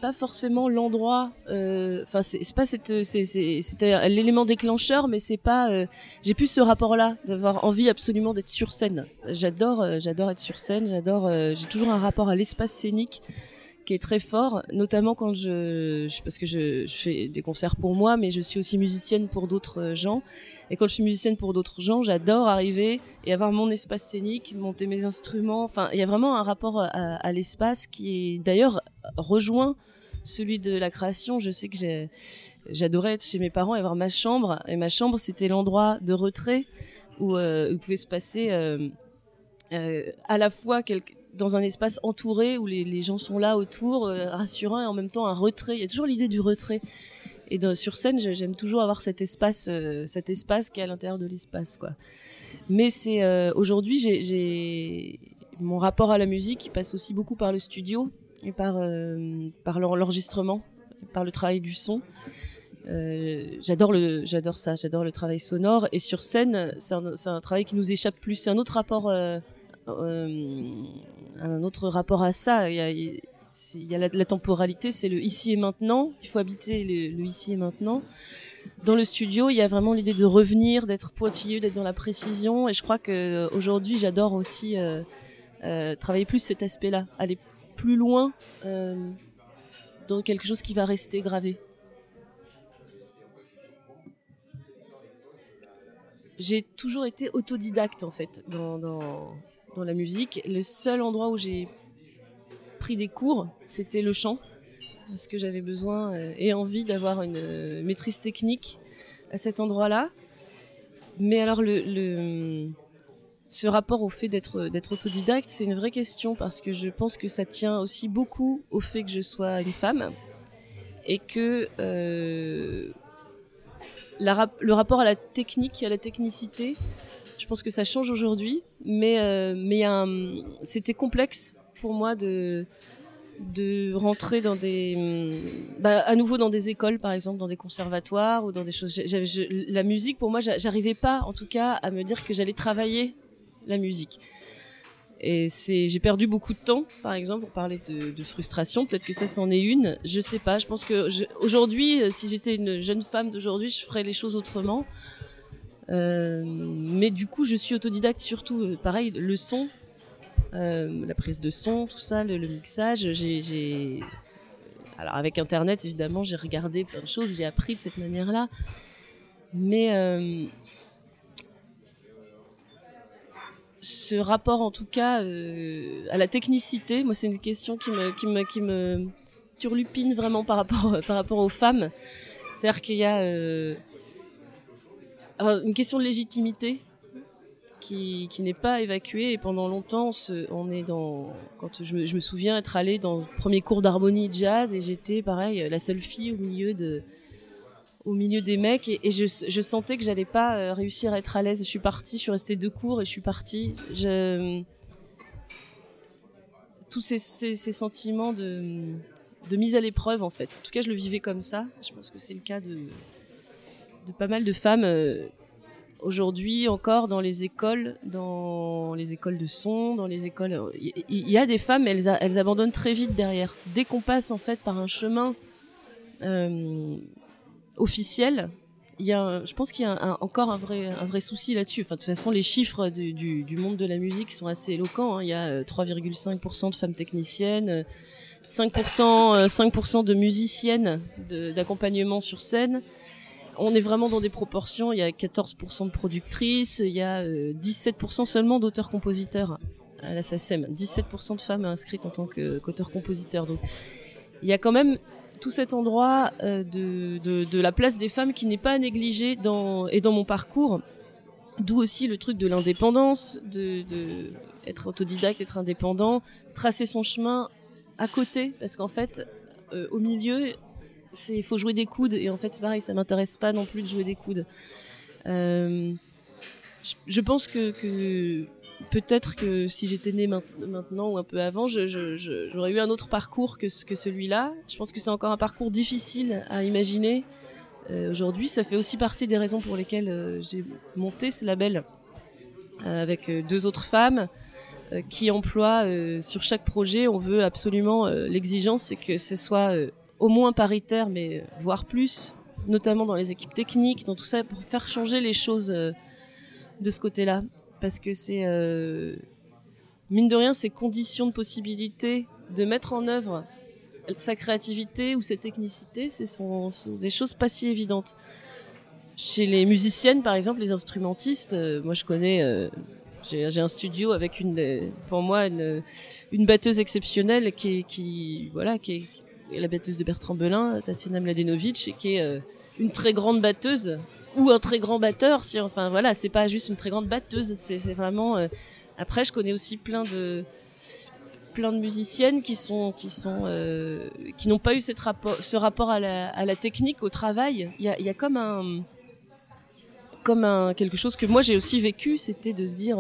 pas forcément l'endroit. Euh, enfin, c'est pas cette, c'était l'élément déclencheur, mais c'est pas. Euh, j'ai plus ce rapport-là d'avoir envie absolument d'être sur scène. J'adore, euh, j'adore être sur scène. J'adore. j'ai toujours un rapport à l'espace scénique qui est très fort, notamment quand je, parce que je, fais des concerts pour moi, mais je suis aussi musicienne pour d'autres gens. Et quand je suis musicienne pour d'autres gens, j'adore arriver et avoir mon espace scénique, monter mes instruments. Enfin, il y a vraiment un rapport à l'espace qui est d'ailleurs rejoint celui de la création, je sais que j'adorais être chez mes parents et avoir ma chambre. Et ma chambre, c'était l'endroit de retrait où euh, pouvait se passer euh, euh, à la fois dans un espace entouré où les, gens sont là autour, euh, rassurant, et en même temps un retrait. Il y a toujours l'idée du retrait. Et sur scène, j'aime toujours avoir cet espace, cet espace qui est à l'intérieur de l'espace, quoi. Mais c'est aujourd'hui, j'ai mon rapport à la musique qui passe aussi beaucoup par le studio et par, euh, par l'enregistrement, par le travail du son. Euh, j'adore ça j'adore le travail sonore. Et sur scène c'est un, travail qui nous échappe plus. C'est un autre rapport euh, un autre rapport à ça. Il y a, la, temporalité c'est le ici et maintenant. Il faut habiter le, ici et maintenant. Dans le studio il y a vraiment l'idée de revenir d'être pointilleux d'être dans la précision. Et je crois que aujourd'hui j'adore aussi travailler plus cet aspect là plus loin euh, dans quelque chose qui va rester gravé. J'ai toujours été autodidacte en fait dans, la musique. Le seul endroit où j'ai pris des cours, c'était le chant, parce que j'avais besoin euh, et envie d'avoir une euh, maîtrise technique à cet endroit-là. Mais alors le, ce rapport au fait d'être autodidacte, c'est une vraie question parce que je pense que ça tient aussi beaucoup au fait que je sois une femme et que euh, le rapport à la technique, à la technicité, je pense que ça change aujourd'hui, mais euh, c'était complexe pour moi de rentrer bah, à nouveau dans des écoles par exemple dans des conservatoires ou dans des choses. La musique pour moi j'arrivais pas en tout cas à me dire que j'allais travailler la musique. Et c'est j'ai perdu beaucoup de temps par exemple pour parler de, frustration. Peut-être que ça c'en est une. Je sais pas. Je pense que aujourd'hui si j'étais une jeune femme d'aujourd'hui je ferais les choses autrement. Euh, mais du coup je suis autodidacte surtout. Pareil le son euh, la prise de son, tout ça, le, mixage. J'ai, alors avec Internet évidemment, j'ai regardé plein de choses, j'ai appris de cette manière-là, mais euh, ce rapport en tout cas euh, à la technicité, moi c'est une question qui me qui turlupine vraiment par rapport aux femmes. C'est-à-dire qu'il y a une question de légitimité qui, n'est pas évacué et pendant longtemps on est dans quand je me, je me souviens être allée dans le premier cours d'harmonie jazz et j'étais pareil la seule fille au milieu de au milieu des mecs et, je, sentais que j'allais pas euh, réussir à être à l'aise. Je suis partie je suis restée deux cours et je suis partie. Tous ces, ces, ces sentiments de de mise à l'épreuve en fait. En tout cas je le vivais comme ça. Je pense que c'est le cas de de pas mal de femmes euh, aujourd'hui encore dans les écoles, dans les écoles de son, dans les écoles, il y, a des femmes, elles, elles abandonnent très vite derrière. Dès qu'on passe en fait par un chemin euh, officiel, il y a, je pense qu'il y a encore un vrai, un vrai souci là-dessus. Enfin, de toute façon, les chiffres du, monde de la musique sont assez éloquents. Hein. Il y a 3,5% euh, de femmes techniciennes, 5%, 5% euh, de musiciennes d'accompagnement sur scène on est vraiment dans des proportions. Il y a 14% de productrices, il y a 17% euh, seulement d'auteurs-compositeurs à la SACEM. 17% de femmes inscrites en tant qu'auteurs-compositeurs. Donc, il y a quand même tout cet endroit euh, de, la place des femmes qui n'est pas négligé dans et dans mon parcours. D'où aussi le truc de l'indépendance, de, autodidacte, être indépendant, tracer son chemin à côté, parce qu'en fait, euh, au milieu, il faut jouer des coudes. Et en fait c'est pareil ça m'intéresse pas non plus de jouer des coudes. Euh, je, pense que, peut-être que si j'étais née maintenant ou un peu avant j'aurais eu un autre parcours que, celui-là. Je pense que c'est encore un parcours difficile à imaginer. Euh, aujourd'hui ça fait aussi partie des raisons pour lesquelles euh, j'ai monté ce label euh, avec deux autres femmes qui emploient sur chaque projet. On veut absolument l'exigence c'est que ce soit au moins paritaire, mais voire plus, notamment dans les équipes techniques, dans tout ça, pour faire changer les choses de ce côté-là. Parce que c'est, euh, mine de rien, ces conditions de possibilité de mettre en œuvre sa créativité ou sa technicité, ce sont, des choses pas si évidentes. Chez les musiciennes, par exemple, les instrumentistes, euh, moi je connais, j'ai un studio avec une, pour moi, une, batteuse exceptionnelle qui, voilà, qui est, la batteuse de Bertrand Belin, Tatiana Mladenovic, qui est euh, une très grande batteuse ou un très grand batteur. Si, enfin voilà, c'est pas juste une très grande batteuse, c'est vraiment. Euh, après, je connais aussi plein de plein de musiciennes qui sont qui sont euh, qui n'ont pas eu cette rapport, ce rapport à la, à la technique, au travail. Il y a, y a comme un comme un quelque chose que moi j'ai aussi vécu, c'était de se dire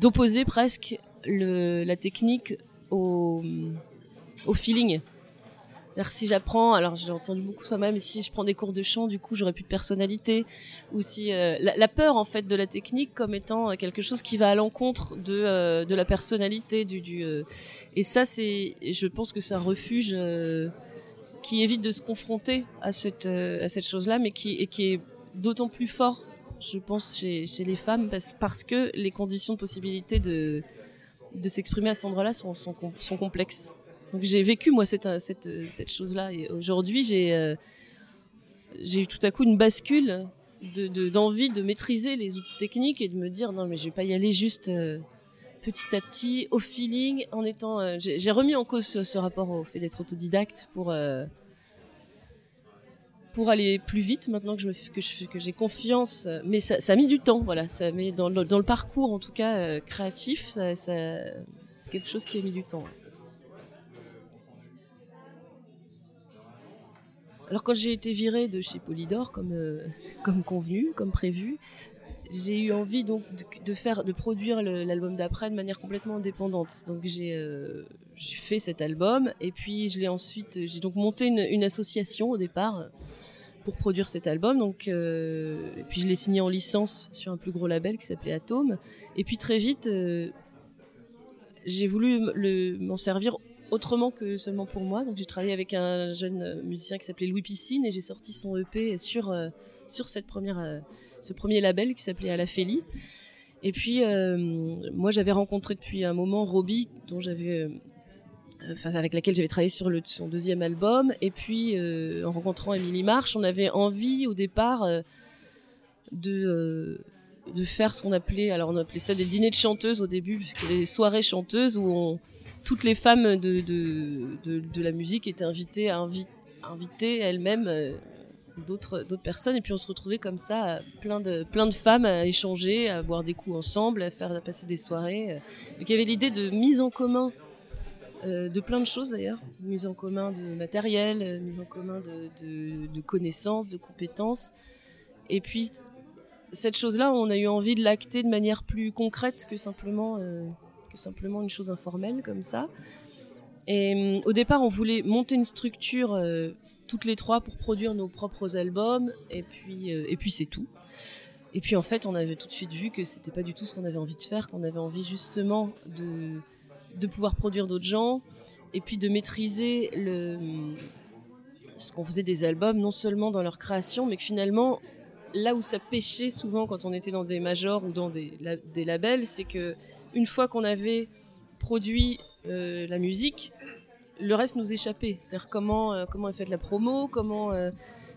d'opposer presque le, la technique au au feeling. Si j'apprends, alors j'ai entendu beaucoup soi-même, si je prends des cours de chant, du coup j'aurais plus de personnalité, ou si euh, la, peur en fait de la technique comme étant euh, quelque chose qui va à l'encontre de euh, de la personnalité du du et ça c'est, je pense que c'est un refuge qui évite de se confronter à cette à cette chose-là, mais qui et qui est d'autant plus fort, je pense chez chez les femmes parce parce que les conditions de possibilité de de s'exprimer à cet endroit-là sont, sont, sont complexes. Donc j'ai vécu moi cette cette cette chose-là. Et aujourd'hui j'ai euh, j'ai eu tout à coup une bascule de d'envie de, maîtriser les outils techniques et de me dire non mais je vais pas y aller juste euh, petit à petit au feeling en étant euh, j'ai remis en cause ce, rapport au fait d'être autodidacte pour pour aller plus vite maintenant que je que j'ai confiance. Mais ça, a mis du temps voilà. Ça met dans le, parcours en tout cas euh, créatif. C'est quelque chose qui a mis du temps alors quand j'ai été virée de chez Polydor comme euh, comme convenu comme prévu j'ai eu envie donc de, faire de produire l'album d'après de manière complètement indépendante. Donc j'ai euh, fait cet album et puis je l'ai ensuite j'ai donc monté une, association au départ pour produire cet album. Donc euh, et puis je l'ai signé en licence sur un plus gros label qui s'appelait Atome. Et puis très vite euh, j'ai voulu m'en servir autrement que seulement pour moi. Donc j'ai travaillé avec un jeune musicien qui s'appelait Louis Piscine et j'ai sorti son EP sur euh, sur cette première euh, ce premier label qui s'appelait Alaphélie et puis euh, moi j'avais rencontré depuis un moment Robbie dont j'avais euh, enfin avec laquelle j'avais travaillé sur le, son deuxième album. Et puis euh, en rencontrant Émilie March on avait envie au départ euh, de euh, de faire ce qu'on appelait alors on appelait ça des dîners de chanteuses au début puisque les soirées chanteuses où on, toutes les femmes de, de, de, la musique étaient invitées à invi inviter elles-mêmes euh, d'autres d'autres personnes. Et puis on se retrouvait comme ça plein de plein de femmes à échanger à boire des coups ensemble à faire passer des soirées donc il y avait l'idée de mise en commun euh, de plein de choses d'ailleurs. Mise en commun de matériel euh, mise en commun de, de, connaissances de compétences. Et puis cette chose là on a eu envie de l'acter de manière plus concrète que simplement euh, simplement une chose informelle comme ça. Et euh, au départ on voulait monter une structure euh, toutes les trois pour produire nos propres albums. Et puis euh, puis c'est tout. Et puis en fait on avait tout de suite vu que c'était pas du tout ce qu'on avait envie de faire qu'on avait envie justement de de pouvoir produire d'autres gens et puis de maîtriser le ce qu'on faisait des albums non seulement dans leur création mais que finalement là où ça pêchait souvent quand on était dans des majors ou dans des, des labels c'est que une fois qu'on avait produit euh, la musique le reste nous échappait. C'est-à-dire comment euh, comment est faite la promo, comment euh,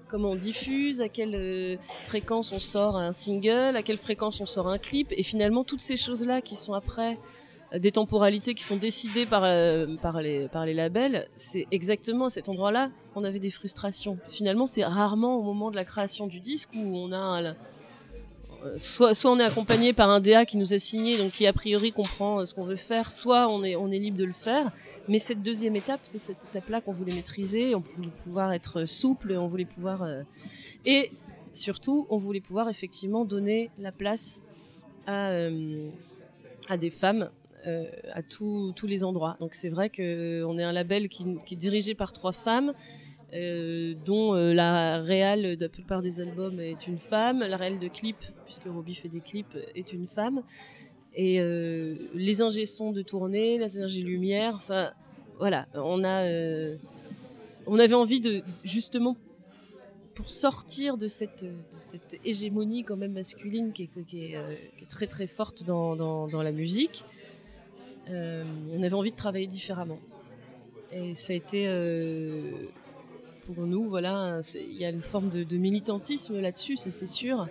comment on diffuse, à quelle euh, fréquence on sort un single, à quelle fréquence on sort un clip, et finalement toutes ces choses-là qui sont après des temporalités qui sont décidées par par les par les labels, c'est exactement à cet endroit-là qu'on avait des frustrations. Finalement, c'est rarement au moment de la création du disque où on a soit, on est accompagné par un DA qui nous a signé, donc qui a priori comprend ce qu'on veut faire, soit on est, on est libre de le faire. Mais cette deuxième étape, c'est cette étape-là qu'on voulait maîtriser, on voulait pouvoir être souple, on voulait pouvoir... Euh, et surtout, on voulait pouvoir effectivement donner la place à, euh, à des femmes euh, à tous les endroits. Donc c'est vrai qu'on est un label qui est dirigé par trois femmes, euh, dont euh, la réelle de la plupart des albums est une femme, la réelle de clips, puisque Robbie fait des clips, est une femme et euh, les ingé sons de tournée, les ingé lumière, enfin voilà, on a on avait envie de justement pour sortir de cette de cette hégémonie quand même masculine qui est, qui est, très très forte dans, dans, dans la musique, on avait envie de travailler différemment. Et ça a été pour nous, voilà, il y a une forme de, militantisme là-dessus, ça c'est sûr,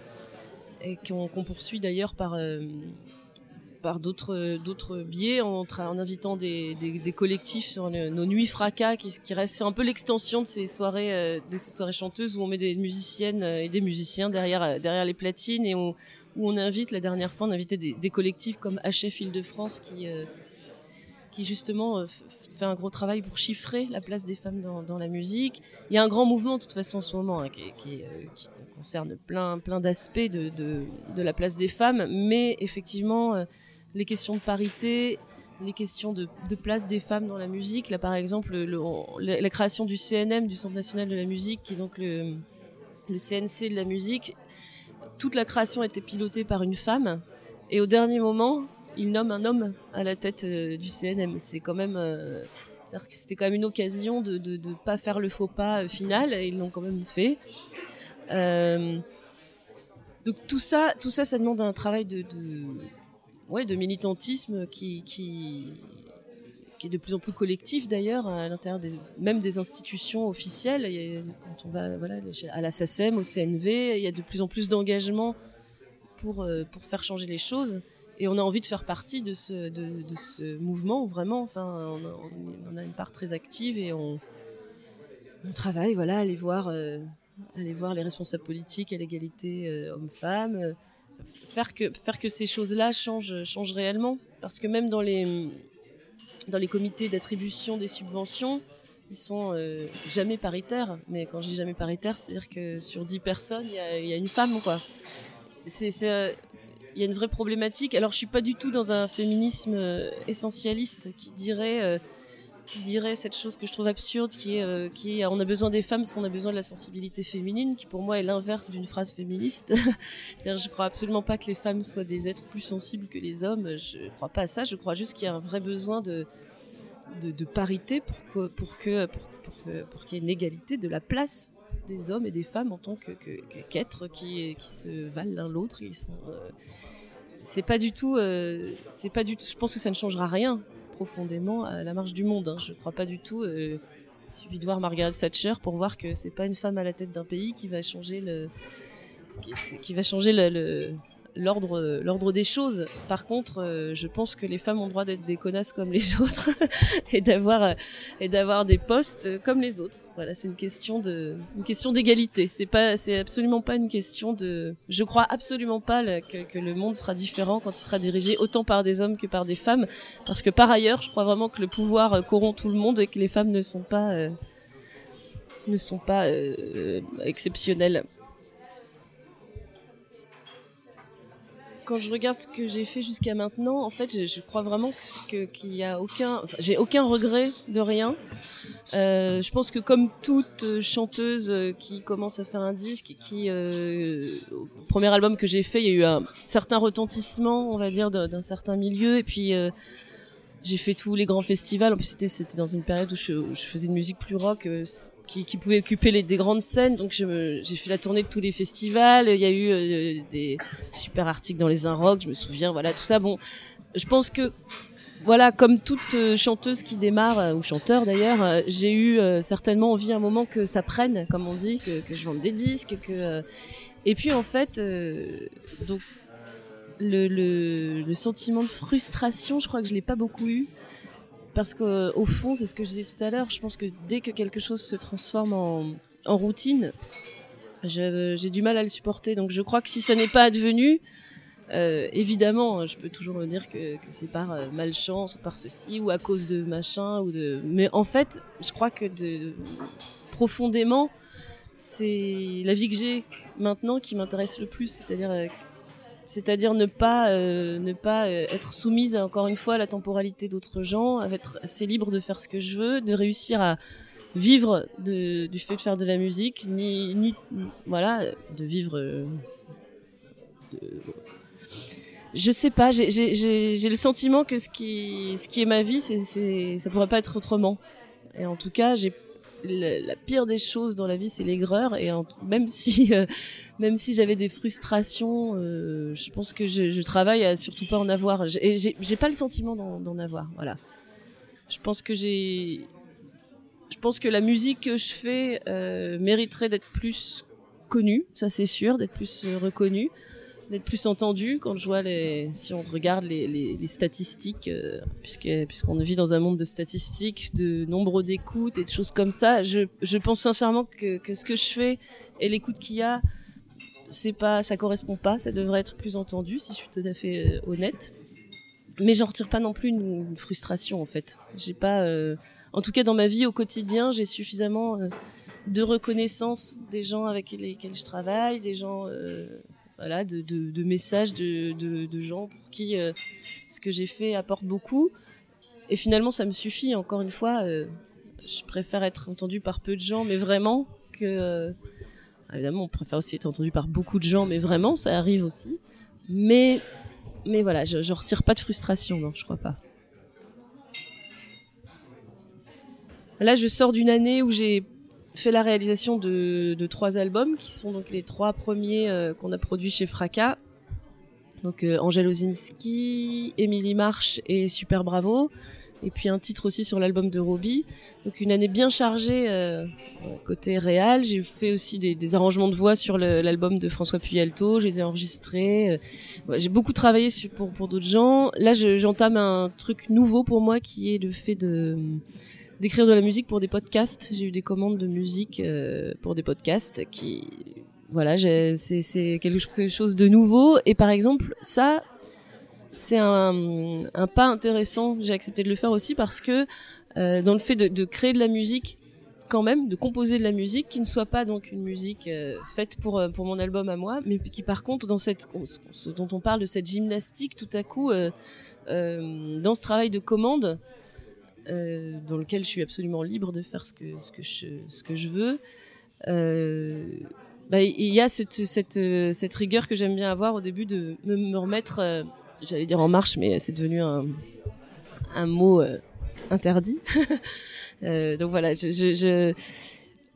et qu'on qu poursuit d'ailleurs par euh, par d'autres biais en, en invitant des, des, collectifs sur nos nuits fracas qui, qui restent un peu l'extension de ces soirées euh, de ces soirées chanteuses où on met des musiciennes euh, et des musiciens derrière derrière les platines et où on invite la dernière fois on invitait des, collectifs comme HF Île-de-France qui qui justement fait un gros travail pour chiffrer la place des femmes dans, la musique. Il y a un grand mouvement de toute façon en ce moment hein, euh, qui concerne plein plein d'aspects de, la place des femmes, mais effectivement euh, les questions de parité, les questions de, place des femmes dans la musique. Là, par exemple, le, la, la, création du CNM, du Centre national de la musique, qui est donc le, le CNC de la musique, toute la création était pilotée par une femme. Et au dernier moment, il nomme un homme à la tête euh, du CNM. C'est quand même, euh, c'était quand même une occasion de, de pas faire le faux pas euh, final. Ils l'ont quand même fait. Donc tout ça, tout ça, ça demande un travail de, ouais, de militantisme qui, est de plus en plus collectif d'ailleurs à l'intérieur des même des institutions officielles. Quand on va voilà à la SACEM, au CNV, il y a de plus en plus d'engagement pour pour faire changer les choses. Et on a envie de faire partie de ce de, ce mouvement vraiment. Enfin, on a, une part très active et on travaille voilà aller voir. Euh, aller voir les responsables politiques à l'égalité euh, hommes-femmes, faire que faire que ces choses-là changent changent réellement, parce que même dans les dans les comités d'attribution des subventions, ils sont jamais paritaires. Mais quand je dis jamais paritaires, c'est-à-dire que sur 10 personnes, il y a, y a, une femme, quoi. C'est y a une vraie problématique. Alors, je suis pas du tout dans un féminisme euh, essentialiste qui dirait, euh, qui dirait cette chose que je trouve absurde, qui est, euh, qui est, on a besoin des femmes parce qu'on a besoin de la sensibilité féminine, qui pour moi est l'inverse d'une phrase féministe. C'est-à-dire, crois absolument pas que les femmes soient des êtres plus sensibles que les hommes. Je crois pas à ça. Je crois juste qu'il y a un vrai besoin de, de, de parité pour que, pour que, pour, pour, pour qu'il y ait une égalité de la place des hommes et des femmes en tant que qu'êtres qui, qui se valent l'un l'autre. Sont. Euh, c'est pas du tout. Euh, c'est pas du tout. Je pense que ça ne changera rien profondément à la marche du monde. Hein. Je crois pas du tout. Euh, il suffit de voir Margaret Thatcher pour voir que c'est pas une femme à la tête d'un pays qui va changer le. qui, va changer le l'ordre l'ordre des choses. Par contre, euh, je pense que les femmes ont droit d'être des connasses comme les autres et d'avoir euh, et d'avoir des postes comme les autres. Voilà, c'est une question de une question d'égalité. C'est pas c'est absolument pas une question de je crois absolument pas que, que, le monde sera différent quand il sera dirigé autant par des hommes que par des femmes parce que par ailleurs, je crois vraiment que le pouvoir euh, corrompt tout le monde et que les femmes ne sont pas ne sont pas exceptionnelles. Quand je regarde ce que j'ai fait jusqu'à maintenant, en fait, je, crois vraiment qu'il que, y a aucun, j'ai aucun regret de rien. Euh, je pense que comme toute chanteuse qui commence à faire un disque, qui, euh, au premier album que j'ai fait, il y a eu un certain retentissement, on va dire, d'un certain milieu, et puis euh, j'ai fait tous les grands festivals. En plus, c'était dans une période où je, faisais une musique plus rock. Qui, qui pouvait occuper des grandes scènes. Donc j'ai fait la tournée de tous les festivals. Il y a eu euh, des super articles dans les Inrocks, je me souviens, voilà tout ça. Bon, je pense que voilà, comme toute euh, chanteuse qui démarre euh, ou chanteur d'ailleurs, j'ai eu certainement envie à un moment que ça prenne, comme on dit, que, je vende des disques, que et puis en fait, donc le, le, sentiment de frustration, je crois que je l'ai pas beaucoup eu parce que au fond, c'est ce que je disais tout à l'heure, je pense que dès que quelque chose se transforme en, routine, j'ai du mal à le supporter. Donc je crois que si ça n'est pas advenu, euh, évidemment, je peux toujours me dire que, c'est par euh, malchance ou par ceci ou à cause de machin ou de. Mais en fait, je crois que profondément, c'est la vie que j'ai maintenant qui m'intéresse le plus, c'est-à-dire euh, c'est-à-dire ne pas euh, ne pas euh, être soumise encore une fois à la temporalité d'autres gens, être assez libre de faire ce que je veux, de réussir à vivre de, du fait de faire de la musique, ni, ni voilà, de vivre. Euh, de... Je sais pas, j'ai le sentiment que ce qui ce qui est ma vie, c'est ça pourrait pas être autrement. Et en tout cas, j'ai la pire des choses dans la vie, c'est l'aigreur. Et même si, euh, si j'avais des frustrations, euh, je pense que je, travaille à surtout pas en avoir. J'ai pas le sentiment d'en avoir. Voilà. Je pense que je pense que la musique que je fais euh, mériterait d'être plus connue, ça c'est sûr, d'être plus reconnue d'être plus entendu quand je vois les si on regarde les, les, les statistiques euh, puisqu'on vit dans un monde de statistiques de nombre d'écoutes et de choses comme ça je, je pense sincèrement que, que ce que je fais et l'écoute qu'il y a c'est pas ça correspond pas ça devrait être plus entendu si je suis tout à fait euh, honnête. Mais j'en retire pas non plus une, une frustration en fait. J'ai pas euh, en tout cas dans ma vie au quotidien j'ai suffisamment euh, de reconnaissance des gens avec lesquels je travaille des gens euh, voilà, de, messages de, gens pour qui euh, ce que j'ai fait apporte beaucoup. Et finalement, ça me suffit. Encore une fois, euh, je préfère être entendu par peu de gens, mais vraiment que. Euh, évidemment, on préfère aussi être entendu par beaucoup de gens, mais vraiment, ça arrive aussi. Mais, mais voilà, je, je retire pas de frustration, non, je crois pas. Là, je sors d'une année où j'ai fait la réalisation de, trois albums qui sont donc les trois premiers euh, qu'on a produits chez Fracas. Donc euh, Ozinski, Émilie March et Super Bravo. Et puis un titre aussi sur l'album de Roby. Donc une année bien chargée euh, côté réel. J'ai fait aussi des, arrangements de voix sur l'album de François Puyalto. Je les ai enregistrés. Euh, J'ai beaucoup travaillé pour d'autres gens. Là, j'entame un truc nouveau pour moi qui est le fait de d'écrire de la musique pour des podcasts. J'ai eu des commandes de musique pour des podcasts qui voilà, c'est quelque chose de nouveau. Et par exemple, ça, c'est un, pas intéressant. J'ai accepté de le faire aussi parce que euh, dans le fait de, créer de la musique, quand même, de composer de la musique qui ne soit pas donc une musique euh, faite pour euh, mon album à moi, mais qui par contre dans cette ce dont on parle de cette gymnastique, tout à coup, euh, dans ce travail de commande. Dans lequel je suis absolument libre de faire ce que je veux bah, il y a cette, rigueur que j'aime bien avoir au début de me, me remettre, euh, j'allais dire en marche, mais c'est devenu un, mot euh, interdit. euh, donc voilà,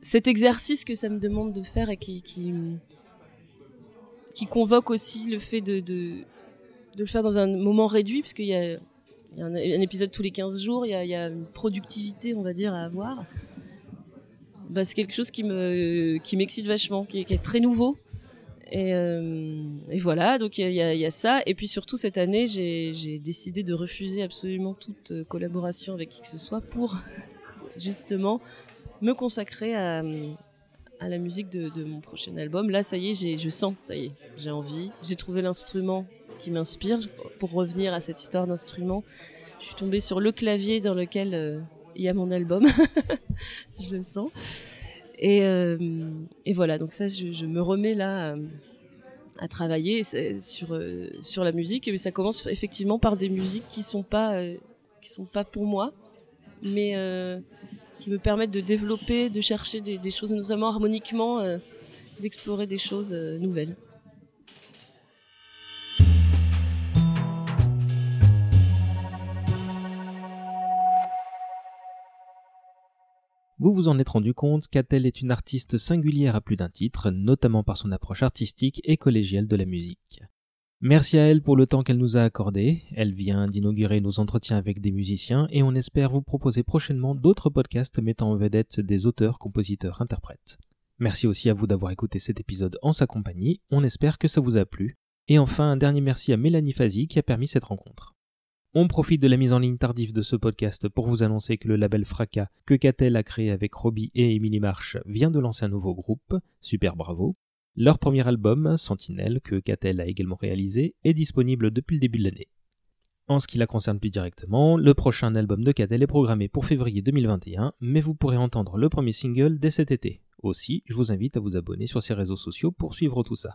cet exercice que ça me demande de faire et qui, convoque aussi le fait de, de le faire dans un moment réduit, parce qu'il y a, il y a un, épisode tous les 15 jours, il y, a, une productivité, on va dire, à avoir bah, c'est quelque chose qui me qui m'excite vachement, qui est, très nouveau. Et, euh, voilà, donc il y a, ça. Et puis surtout cette année, j'ai décidé de refuser absolument toute euh, collaboration avec qui que ce soit pour justement me consacrer à, à la musique de, de, mon prochain album. Là, ça y est, je sens, ça y est, j'ai envie. J'ai trouvé l'instrument qui m'inspire. Pour revenir à cette histoire d'instrument, je suis tombée sur le clavier dans lequel euh, il y a mon album. je le sens. Et, euh, et voilà, donc ça, je, me remets là à, à travailler sur, euh, sur la musique. Et ça commence effectivement par des musiques qui sont pas, euh, sont pas pour moi, mais euh, qui me permettent de développer, de chercher des, choses, notamment harmoniquement, euh, d'explorer des choses euh, nouvelles. Vous vous en êtes rendu compte, Catel est une artiste singulière à plus d'un titre, notamment par son approche artistique et collégiale de la musique. Merci à elle pour le temps qu'elle nous a accordé. Elle vient d'inaugurer nos entretiens avec des musiciens et on espère vous proposer prochainement d'autres podcasts mettant en vedette des auteurs, compositeurs, interprètes. Merci aussi à vous d'avoir écouté cet épisode en sa compagnie. On espère que ça vous a plu. Et enfin, un dernier merci à Mélanie Fazi qui a permis cette rencontre. On profite de la mise en ligne tardive de ce podcast pour vous annoncer que le label Fracas que Catel a créé avec Robbie et Emily Marsh vient de lancer un nouveau groupe, super bravo. Leur premier album, Sentinelle, que Catel a également réalisé, est disponible depuis le début de l'année. En ce qui la concerne plus directement, le prochain album de Catel est programmé pour février 2021, mais vous pourrez entendre le premier single dès cet été. Aussi, je vous invite à vous abonner sur ses réseaux sociaux pour suivre tout ça.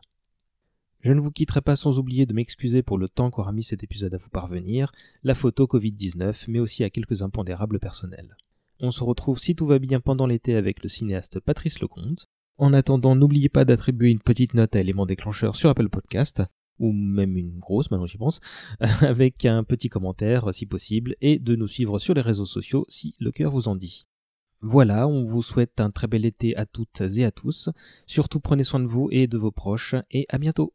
Je ne vous quitterai pas sans oublier de m'excuser pour le temps qu'aura mis cet épisode à vous parvenir, la photo Covid-19, mais aussi à quelques impondérables personnels. On se retrouve si tout va bien pendant l'été avec le cinéaste Patrice Lecomte. En attendant, n'oubliez pas d'attribuer une petite note à élément déclencheur sur Apple Podcast, ou même une grosse, maintenant j'y pense, avec un petit commentaire si possible, et de nous suivre sur les réseaux sociaux si le cœur vous en dit. Voilà, on vous souhaite un très bel été à toutes et à tous. Surtout prenez soin de vous et de vos proches, et à bientôt.